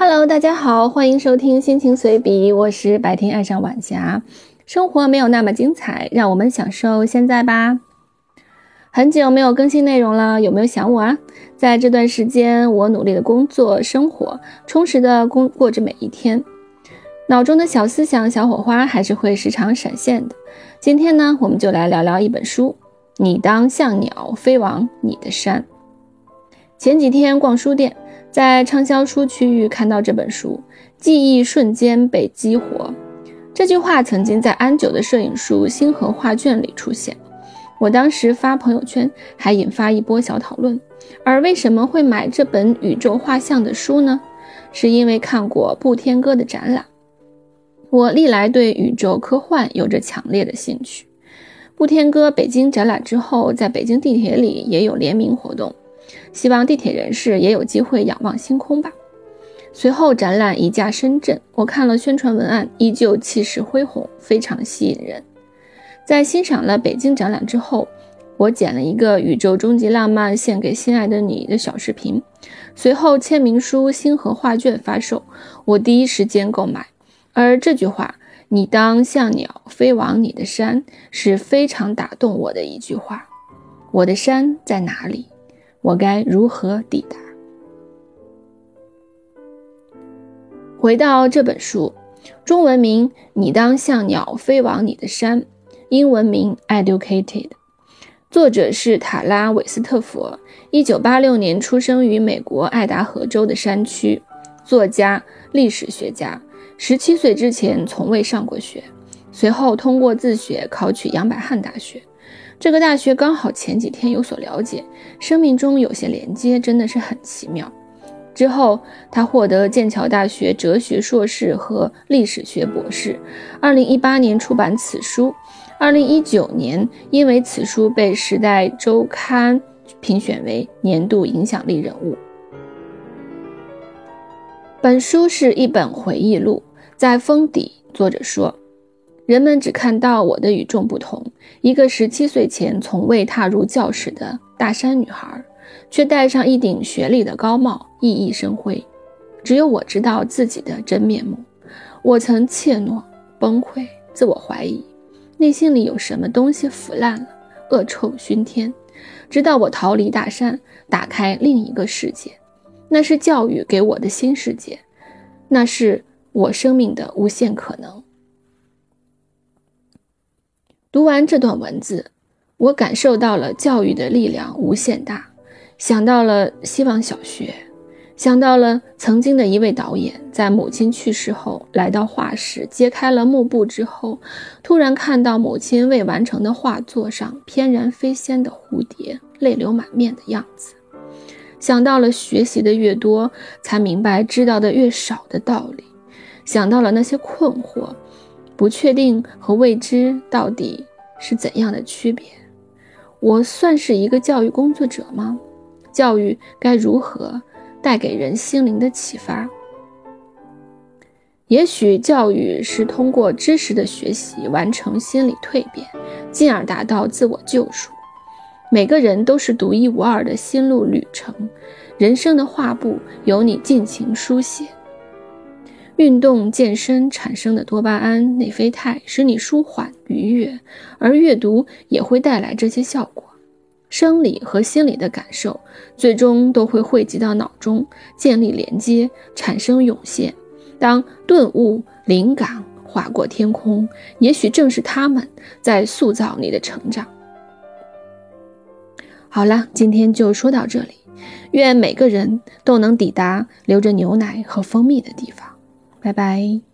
Hello，大家好，欢迎收听心情随笔，我是白天爱上晚霞。生活没有那么精彩，让我们享受现在吧。很久没有更新内容了，有没有想我啊？在这段时间，我努力的工作、生活，充实的工过着每一天。脑中的小思想、小火花还是会时常闪现的。今天呢，我们就来聊聊一本书。你当像鸟飞往你的山。前几天逛书店，在畅销书区域看到这本书，记忆瞬间被激活。这句话曾经在安久的摄影书《星河画卷》里出现，我当时发朋友圈，还引发一波小讨论。而为什么会买这本宇宙画像的书呢？是因为看过布天哥的展览。我历来对宇宙科幻有着强烈的兴趣。布天哥北京展览之后，在北京地铁里也有联名活动，希望地铁人士也有机会仰望星空吧。随后展览移驾深圳，我看了宣传文案，依旧气势恢宏，非常吸引人。在欣赏了北京展览之后，我剪了一个《宇宙终极浪漫献给心爱的你》的小视频，随后签名书《星河画卷》发售，我第一时间购买。而这句话。你当像鸟飞往你的山，是非常打动我的一句话。我的山在哪里？我该如何抵达？回到这本书，中文名《你当像鸟飞往你的山》，英文名《Educated》，作者是塔拉·韦斯特佛，一九八六年出生于美国爱达荷州的山区，作家、历史学家。十七岁之前从未上过学，随后通过自学考取杨百翰大学。这个大学刚好前几天有所了解，生命中有些连接真的是很奇妙。之后他获得剑桥大学哲学硕士和历史学博士。二零一八年出版此书，二零一九年因为此书被《时代周刊》评选为年度影响力人物。本书是一本回忆录。在封底，作者说：“人们只看到我的与众不同，一个十七岁前从未踏入教室的大山女孩，却戴上一顶学历的高帽，熠熠生辉。只有我知道自己的真面目。我曾怯懦、崩溃、自我怀疑，内心里有什么东西腐烂了，恶臭熏天。直到我逃离大山，打开另一个世界，那是教育给我的新世界，那是。”我生命的无限可能。读完这段文字，我感受到了教育的力量无限大，想到了希望小学，想到了曾经的一位导演，在母亲去世后来到画室，揭开了幕布之后，突然看到母亲未完成的画作上翩然飞仙的蝴蝶，泪流满面的样子。想到了学习的越多，才明白知道的越少的道理。想到了那些困惑、不确定和未知到底是怎样的区别？我算是一个教育工作者吗？教育该如何带给人心灵的启发？也许教育是通过知识的学习完成心理蜕变，进而达到自我救赎。每个人都是独一无二的心路旅程，人生的画布由你尽情书写。运动健身产生的多巴胺、内啡肽使你舒缓愉悦，而阅读也会带来这些效果。生理和心理的感受最终都会汇集到脑中，建立连接，产生涌现。当顿悟、灵感划过天空，也许正是他们在塑造你的成长。好了，今天就说到这里。愿每个人都能抵达流着牛奶和蜂蜜的地方。拜拜。